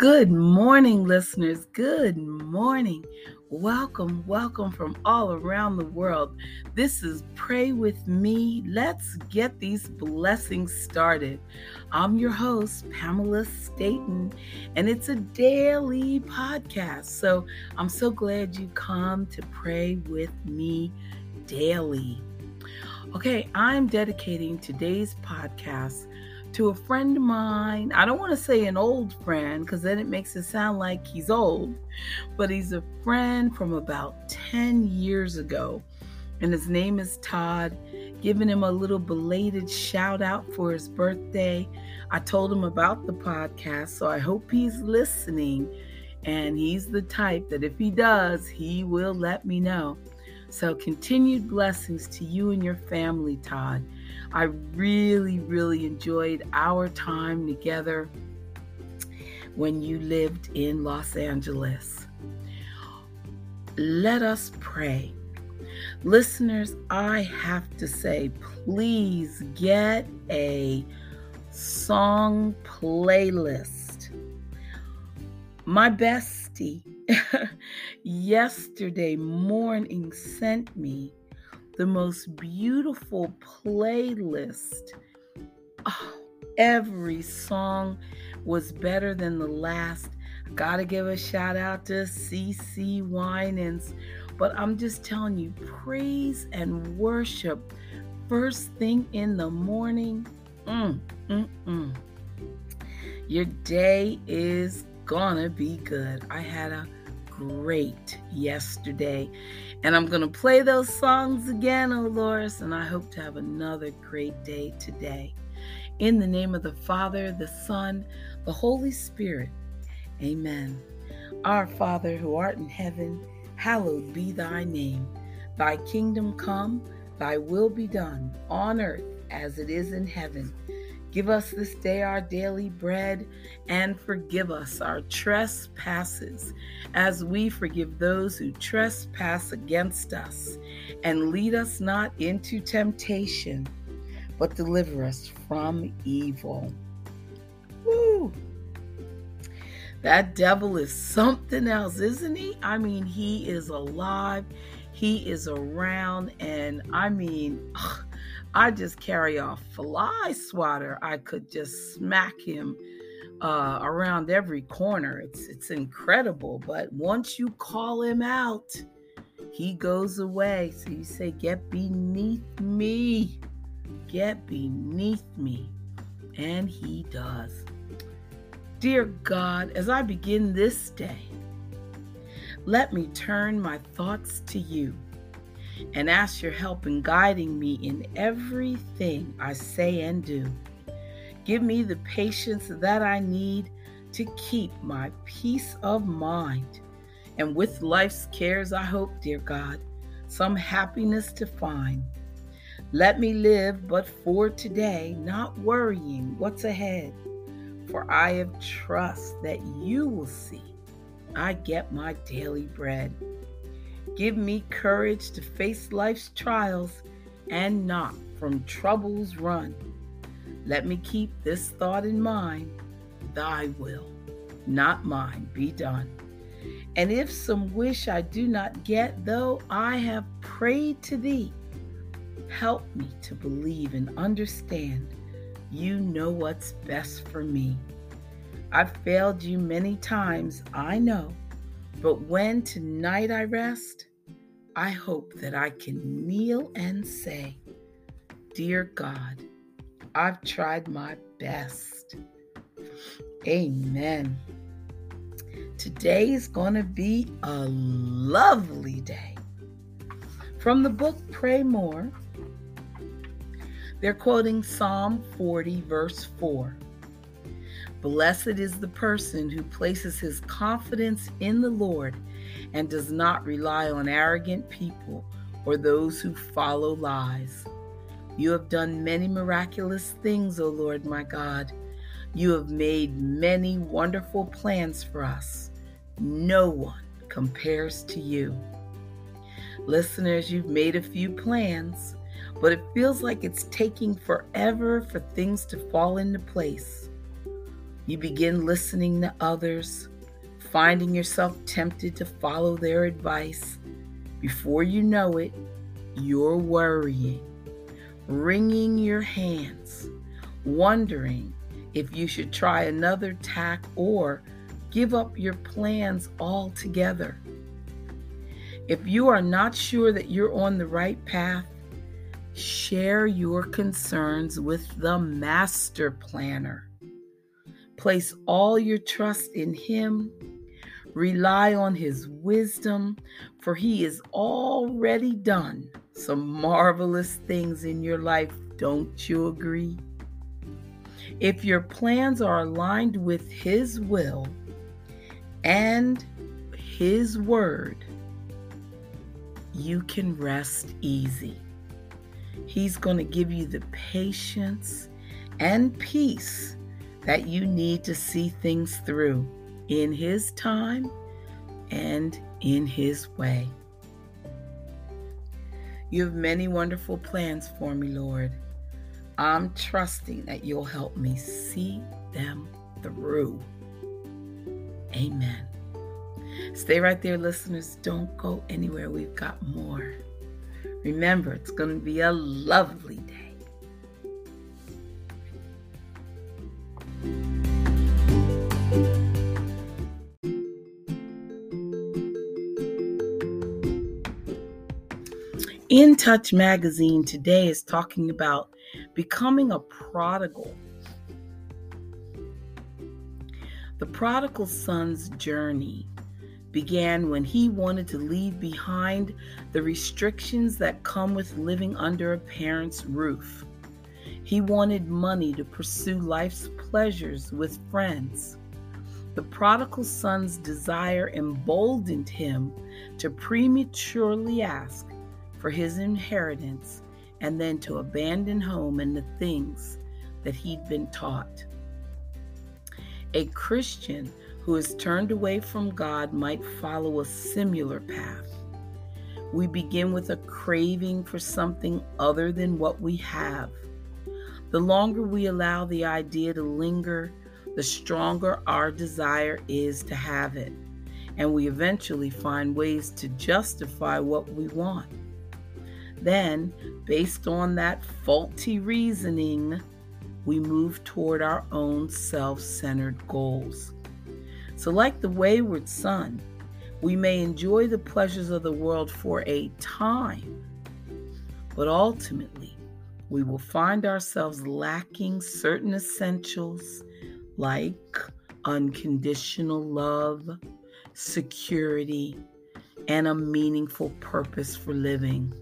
Good morning, listeners. Good morning. Welcome, welcome from all around the world. This is Pray With Me. Let's get these blessings started. I'm your host, Pamela Staten, and it's a daily podcast. So I'm so glad you come to pray with me daily. Okay, I'm dedicating today's podcast to a friend of mine. I don't want to say an old friend because then it makes it sound like he's old, but he's a friend from about 10 years ago. And his name is Todd. Giving him a little belated shout out for his birthday. I told him about the podcast, so I hope he's listening. And he's the type that if he does, he will let me know. So, continued blessings to you and your family, Todd. I really, really enjoyed our time together when you lived in Los Angeles. Let us pray. Listeners, I have to say, please get a song playlist. My bestie yesterday morning sent me the most beautiful playlist. Oh, every song was better than the last. I gotta give a shout out to CeCe Winans. But I'm just telling you, praise and worship first thing in the morning. Mm, mm, mm. Your day is gonna be good. I had a great yesterday. And I'm going to play those songs again, oh Lord, and I hope to have another great day today. In the name of the Father, the Son, the Holy Spirit. Amen. Our Father who art in heaven, hallowed be thy name. Thy kingdom come, thy will be done, on earth as it is in heaven. Give us this day our daily bread and forgive us our trespasses as we forgive those who trespass against us. And lead us not into temptation, but deliver us from evil. Woo! That devil is something else, isn't he? I mean, he is alive, he is around, and I mean, ugh, I just carry a fly swatter. I could just smack him uh, around every corner. It's it's incredible. But once you call him out, he goes away. So you say, "Get beneath me, get beneath me," and he does. Dear God, as I begin this day, let me turn my thoughts to you and ask your help in guiding me in everything I say and do. Give me the patience that I need to keep my peace of mind. And with life's cares, I hope, dear God, some happiness to find. Let me live but for today, not worrying what's ahead. For I have trust that you will see I get my daily bread. Give me courage to face life's trials and not from troubles run. Let me keep this thought in mind Thy will, not mine, be done. And if some wish I do not get, though I have prayed to Thee, help me to believe and understand you know what's best for me. I've failed you many times, I know but when tonight I rest, I hope that I can kneel and say, Dear God, I've tried my best. Amen. Today is going to be a lovely day. From the book Pray More, they're quoting Psalm 40, verse 4. Blessed is the person who places his confidence in the Lord and does not rely on arrogant people or those who follow lies. You have done many miraculous things, O Lord my God. You have made many wonderful plans for us. No one compares to you. Listeners, you've made a few plans, but it feels like it's taking forever for things to fall into place. You begin listening to others, finding yourself tempted to follow their advice. Before you know it, you're worrying, wringing your hands, wondering if you should try another tack or give up your plans altogether. If you are not sure that you're on the right path, share your concerns with the master planner. Place all your trust in him. Rely on his wisdom, for he has already done some marvelous things in your life. Don't you agree? If your plans are aligned with his will and his word, you can rest easy. He's going to give you the patience and peace that you need to see things through in His time and in His way. You have many wonderful plans for me, Lord. I'm trusting that you'll help me see them through. Amen. Stay right there, listeners. Don't go anywhere. We've got more. Remember, it's going to be a lovely day. In Touch magazine today is talking about becoming a prodigal. The prodigal son's journey began when he wanted to leave behind the restrictions that come with living under a parent's roof. He wanted money to pursue life's pleasures with friends. The prodigal son's desire emboldened him to prematurely ask for his inheritance and then to abandon home and the things that he'd been taught. A Christian who is turned away from God might follow a similar path. We begin with a craving for something other than what we have. The longer we allow the idea to linger, the stronger our desire is to have it, and we eventually find ways to justify what we want. Then, based on that faulty reasoning, we move toward our own self centered goals. So, like the wayward son, we may enjoy the pleasures of the world for a time, but ultimately, we will find ourselves lacking certain essentials like unconditional love, security, and a meaningful purpose for living.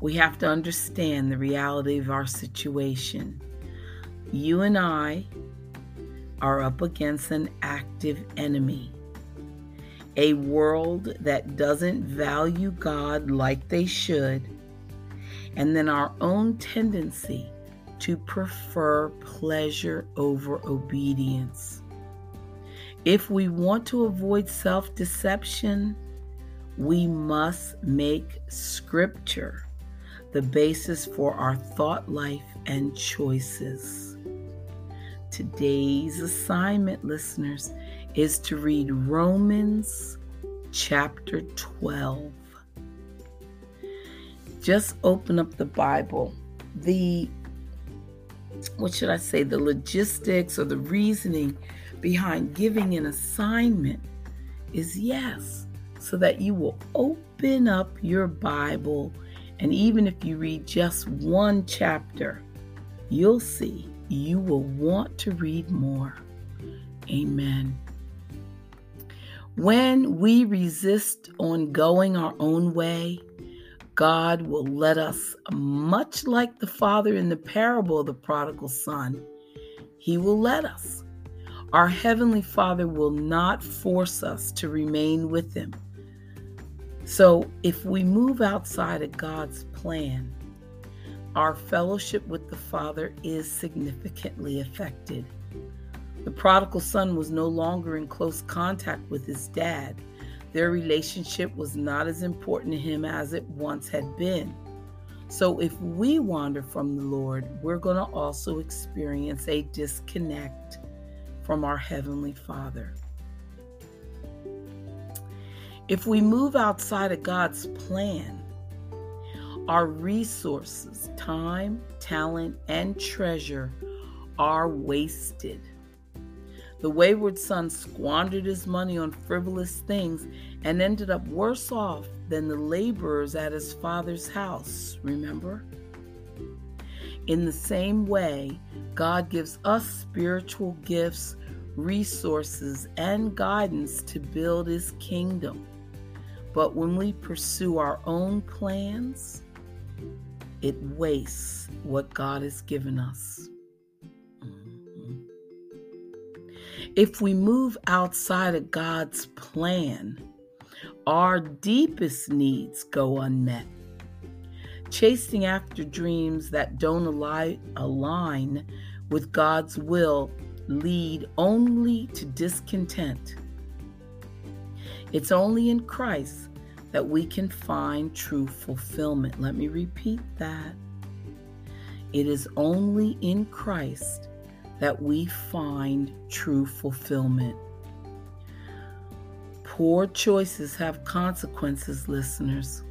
We have to understand the reality of our situation. You and I are up against an active enemy. A world that doesn't value God like they should, and then our own tendency to prefer pleasure over obedience. If we want to avoid self deception, we must make Scripture the basis for our thought life and choices. Today's assignment, listeners, is to read Romans chapter 12. Just open up the Bible. The, what should I say, the logistics or the reasoning behind giving an assignment is yes, so that you will open up your Bible. And even if you read just one chapter, you'll see you will want to read more. Amen. When we resist on going our own way, God will let us, much like the father in the parable of the prodigal son, he will let us. Our Heavenly Father will not force us to remain with Him. So if we move outside of God's plan, our fellowship with the Father is significantly affected. The prodigal son was no longer in close contact with his dad. Their relationship was not as important to him as it once had been. So if we wander from the Lord, we're going to also experience a disconnect from our Heavenly Father. If we move outside of God's plan, our resources, time, talent, and treasure are wasted. The wayward son squandered his money on frivolous things and ended up worse off than the laborers at his father's house, remember? In the same way, God gives us spiritual gifts, resources, and guidance to build his kingdom. But when we pursue our own plans, it wastes what God has given us. Mm-hmm. If we move outside of God's plan, our deepest needs go unmet. Chasing after dreams that don't align with God's will lead only to discontent. It's only in Christ that we can find true fulfillment. Let me repeat that. It is only in Christ that we find true fulfillment. Poor choices have consequences, listeners.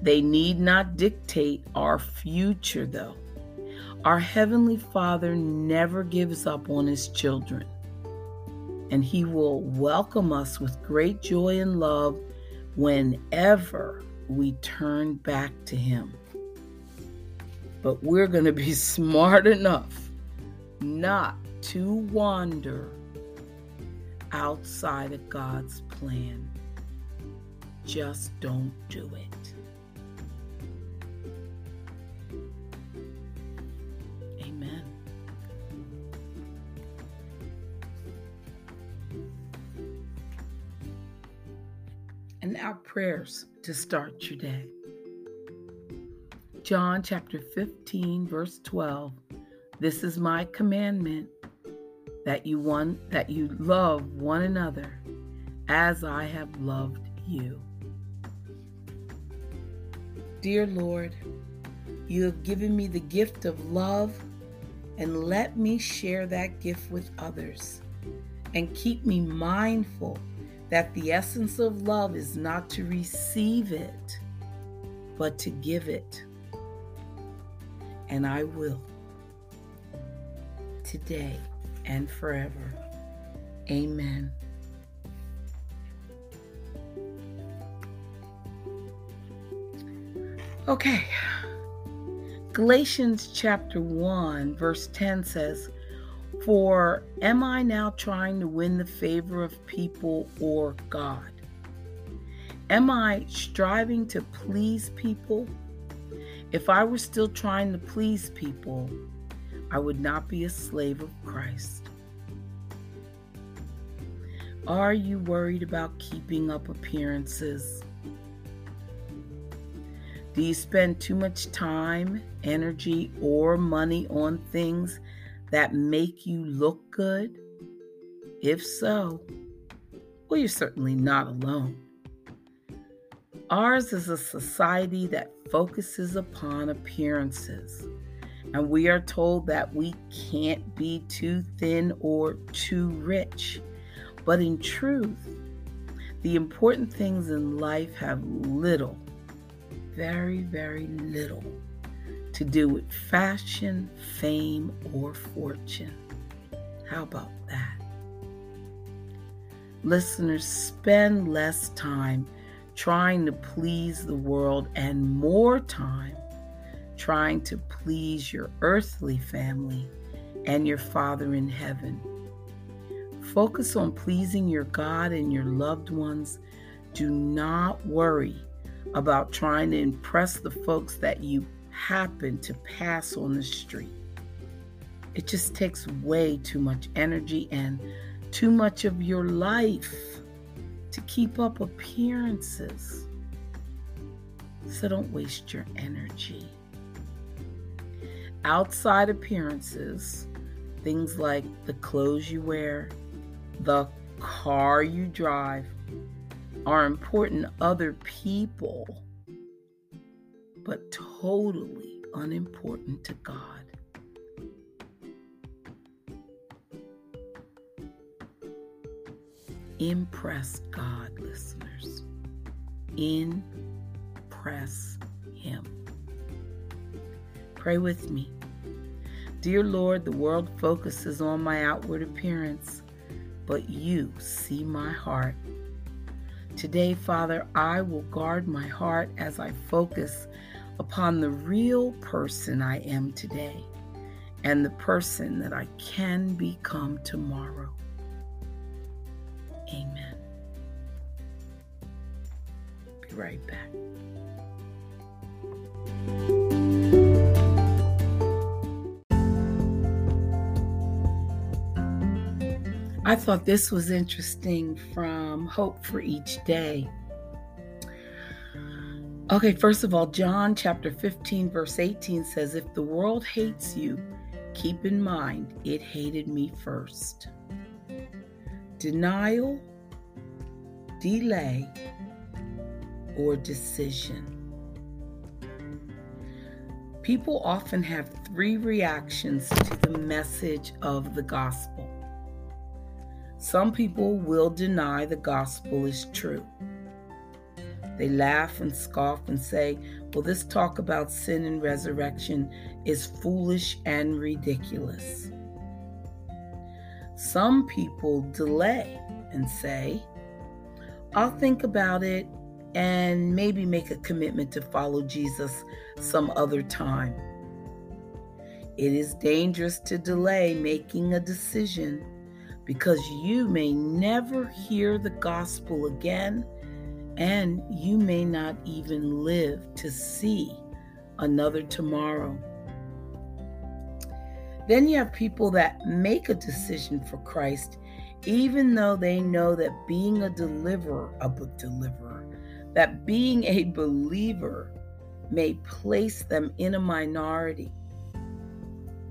They need not dictate our future, though. Our Heavenly Father never gives up on His children, and He will welcome us with great joy and love whenever we turn back to Him. But we're going to be smart enough not to wander outside of God's plan. Just don't do it. Prayers to start your day. John chapter 15, verse 12. This is my commandment that you one that you love one another as I have loved you. Dear Lord, you have given me the gift of love and let me share that gift with others and keep me mindful that the essence of love is not to receive it, but to give it. And I will today and forever. Amen. Okay. Galatians chapter 1, verse 10 says, For am I now trying to win the favor of people or God? Am I striving to please people? If I were still trying to please people, I would not be a slave of Christ. Are you worried about keeping up appearances? Do you spend too much time, energy, or money on things that make you look good? If so, well, you're certainly not alone. Ours is a society that focuses upon appearances. And we are told that we can't be too thin or too rich. But in truth, the important things in life have little, very, very little to do with fashion, fame, or fortune. How about that? Listeners, spend less time trying to please the world and more time trying to please your earthly family and your Father in heaven. Focus on pleasing your God and your loved ones. Do not worry about trying to impress the folks that you happen to pass on the street. It just takes way too much energy and too much of your life to keep up appearances. So don't waste your energy outside appearances, things like the clothes you wear, the car you drive, are important other people but totally unimportant to God. Impress God, listeners. Impress Him. Pray with me. Dear Lord, the world focuses on my outward appearance, but you see my heart. Today, Father, I will guard my heart as I focus upon the real person I am today and the person that I can become tomorrow. Amen. Be right back. I thought this was interesting from Hope for Each Day. Okay, first of all, John chapter 15, verse 18 says, If the world hates you, keep in mind it hated me first. Denial, delay, or decision. People often have three reactions to the message of the gospel. Some people will deny the gospel is true. They laugh and scoff and say, Well, this talk about sin and resurrection is foolish and ridiculous. Some people delay and say, I'll think about it and maybe make a commitment to follow Jesus some other time. It is dangerous to delay making a decision because you may never hear the gospel again and you may not even live to see another tomorrow. Then you have people that make a decision for Christ even though they know that being a deliverer, a book deliverer, that being a believer may place them in a minority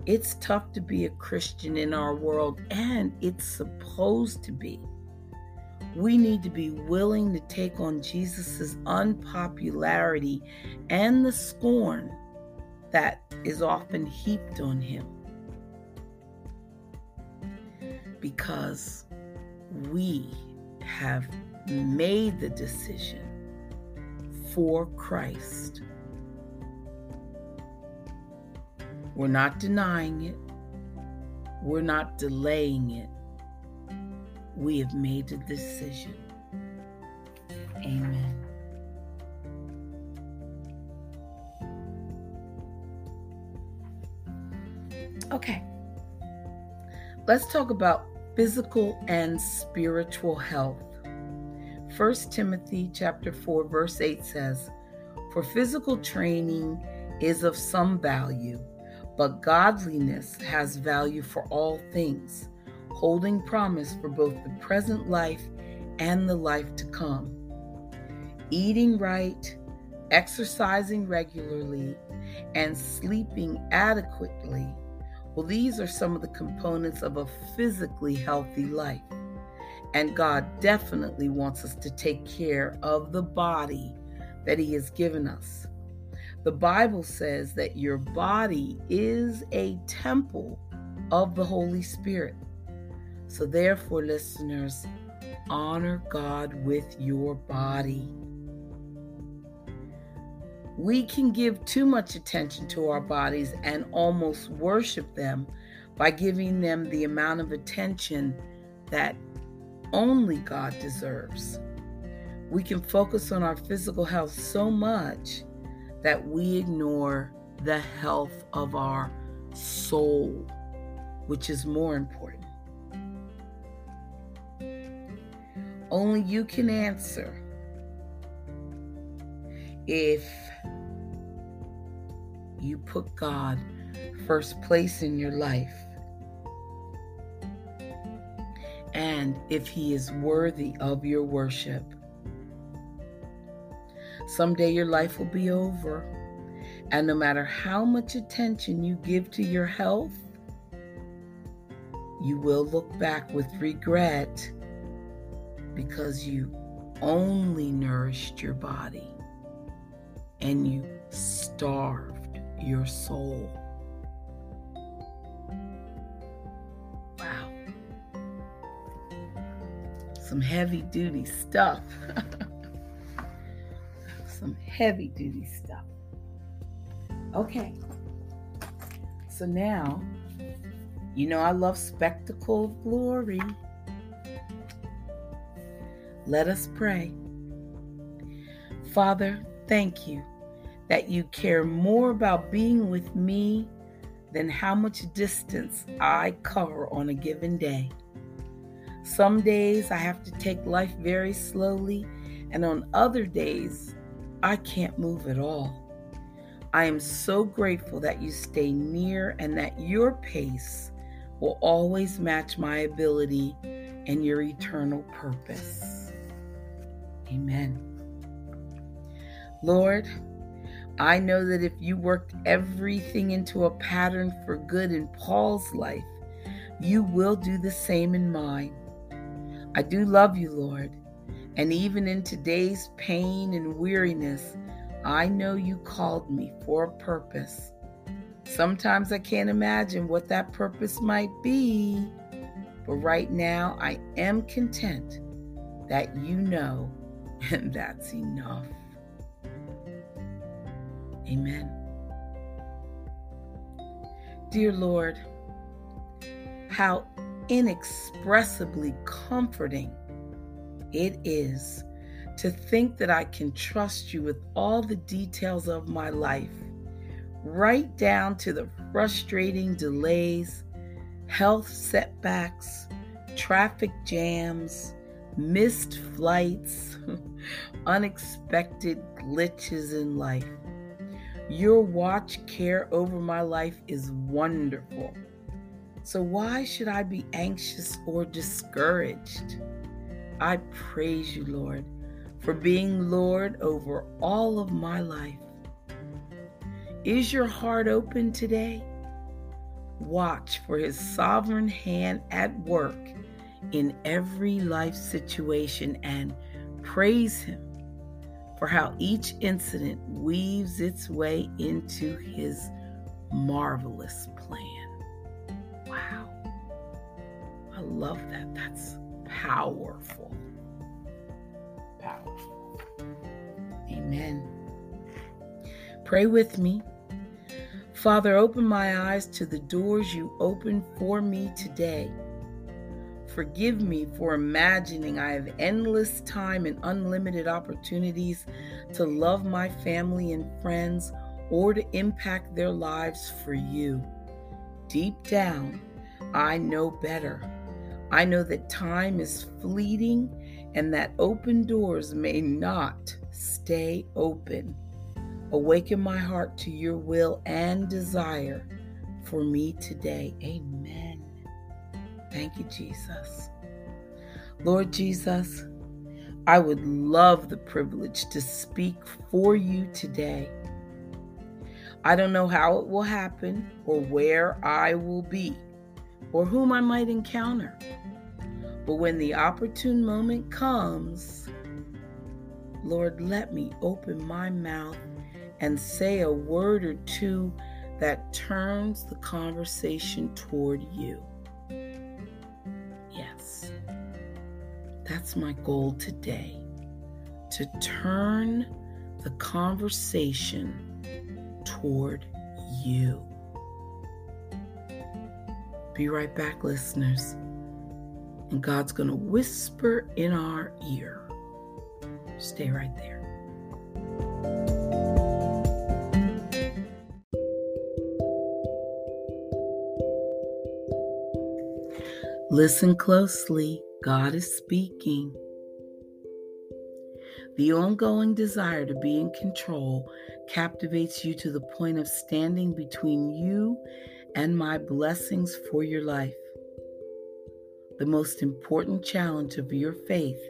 it's tough to be a Christian in our world, and it's supposed to be. We need to be willing to take on Jesus' unpopularity and the scorn that is often heaped on him. Because we have made the decision for Christ. We're not denying it. We're not delaying it. We have made a decision. Amen. Okay. Let's talk about physical and spiritual health. 1 Timothy chapter 4 verse 8 says, "For physical training is of some value, but godliness has value for all things, holding promise for both the present life and the life to come. Eating right, exercising regularly, and sleeping adequately well, these are some of the components of a physically healthy life. And God definitely wants us to take care of the body that He has given us. The Bible says that your body is a temple of the Holy Spirit. So, therefore, listeners, honor God with your body. We can give too much attention to our bodies and almost worship them by giving them the amount of attention that only God deserves. We can focus on our physical health so much that we ignore the health of our soul, which is more important. Only you can answer if you put God first place in your life and if He is worthy of your worship. Someday your life will be over. And no matter how much attention you give to your health, you will look back with regret because you only nourished your body and you starved your soul. Wow. Some heavy duty stuff. Some heavy duty stuff. Okay. So now, you know, I love spectacle glory. Let us pray. Father, thank you that you care more about being with me than how much distance I cover on a given day. Some days I have to take life very slowly, and on other days, I can't move at all. I am so grateful that you stay near and that your pace will always match my ability and your eternal purpose. Amen. Lord, I know that if you worked everything into a pattern for good in Paul's life, you will do the same in mine. I do love you, Lord. And even in today's pain and weariness, I know you called me for a purpose. Sometimes I can't imagine what that purpose might be, but right now I am content that you know, and that's enough. Amen. Dear Lord, how inexpressibly comforting it is to think that I can trust you with all the details of my life, right down to the frustrating delays, health setbacks, traffic jams, missed flights, unexpected glitches in life. Your watch care over my life is wonderful. So, why should I be anxious or discouraged? I praise you, Lord, for being Lord over all of my life. Is your heart open today? Watch for his sovereign hand at work in every life situation and praise him for how each incident weaves its way into his marvelous plan. Wow. I love that. That's powerful. Powerful. Amen. Pray with me. Father, open my eyes to the doors you open for me today. Forgive me for imagining I have endless time and unlimited opportunities to love my family and friends or to impact their lives for you. Deep down, I know better. I know that time is fleeting and that open doors may not stay open. Awaken my heart to your will and desire for me today. Amen. Thank you, Jesus. Lord Jesus, I would love the privilege to speak for you today. I don't know how it will happen or where I will be or whom I might encounter. But when the opportune moment comes, Lord, let me open my mouth and say a word or two that turns the conversation toward you. That's my goal today to turn the conversation toward you. Be right back, listeners. And God's going to whisper in our ear. Stay right there. Listen closely. God is speaking. The ongoing desire to be in control captivates you to the point of standing between you and my blessings for your life. The most important challenge of your faith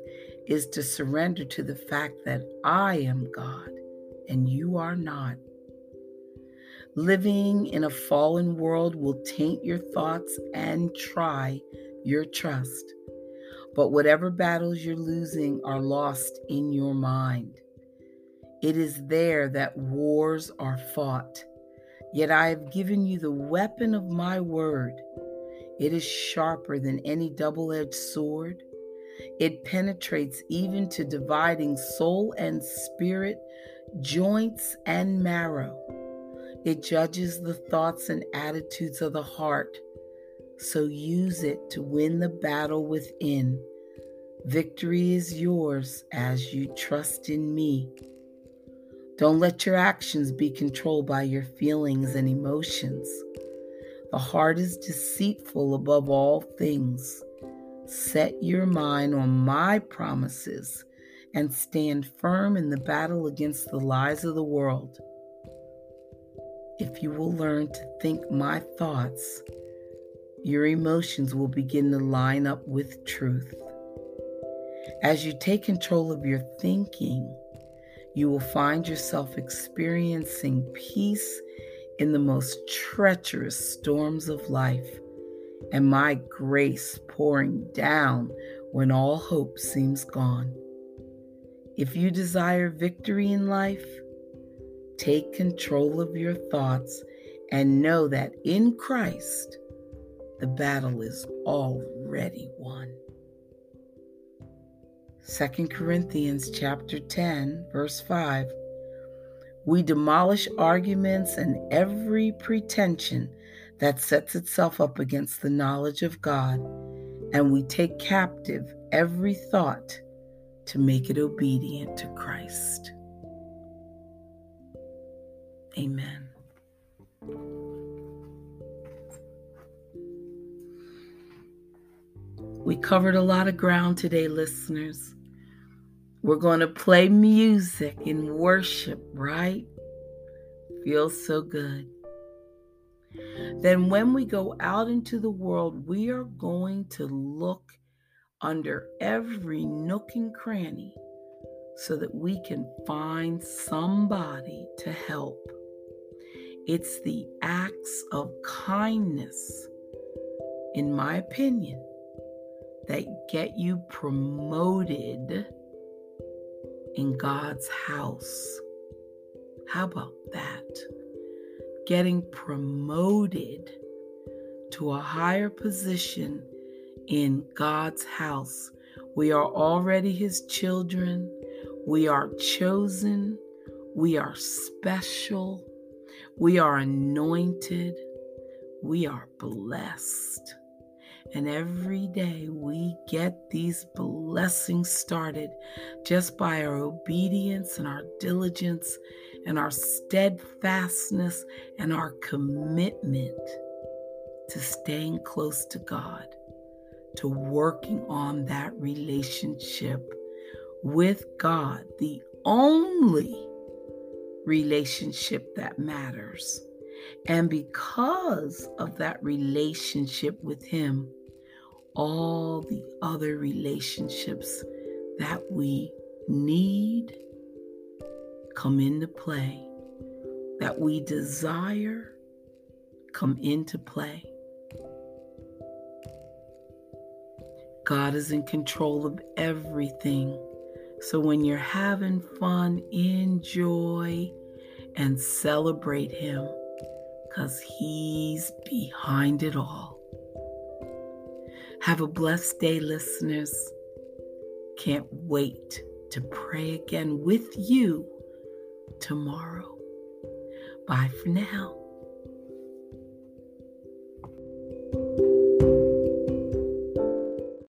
is to surrender to the fact that I am God and you are not. Living in a fallen world will taint your thoughts and try your trust. But whatever battles you're losing are lost in your mind. It is there that wars are fought. Yet I have given you the weapon of my word. It is sharper than any double edged sword. It penetrates even to dividing soul and spirit, joints and marrow. It judges the thoughts and attitudes of the heart. So use it to win the battle within. Victory is yours as you trust in me. Don't let your actions be controlled by your feelings and emotions. The heart is deceitful above all things. Set your mind on my promises and stand firm in the battle against the lies of the world. If you will learn to think my thoughts, your emotions will begin to line up with truth. As you take control of your thinking, you will find yourself experiencing peace in the most treacherous storms of life, and my grace pouring down when all hope seems gone. If you desire victory in life, take control of your thoughts and know that in Christ, the battle is already won. 2 Corinthians chapter 10 verse 5 We demolish arguments and every pretension that sets itself up against the knowledge of God and we take captive every thought to make it obedient to Christ. Amen. We covered a lot of ground today, listeners. We're going to play music and worship, right? Feels so good. Then, when we go out into the world, we are going to look under every nook and cranny so that we can find somebody to help. It's the acts of kindness, in my opinion, that get you promoted in God's house. How about that? Getting promoted to a higher position in God's house. We are already His children. We are chosen. We are special. We are anointed. We are blessed. And every day we get these blessings started just by our obedience and our diligence and our steadfastness and our commitment to staying close to God, to working on that relationship with God, the only relationship that matters. And because of that relationship with Him, all the other relationships that we need come into play, that we desire come into play. God is in control of everything. So when you're having fun, enjoy and celebrate Him because He's behind it all. Have a blessed day, listeners. Can't wait to pray again with you tomorrow. Bye for now.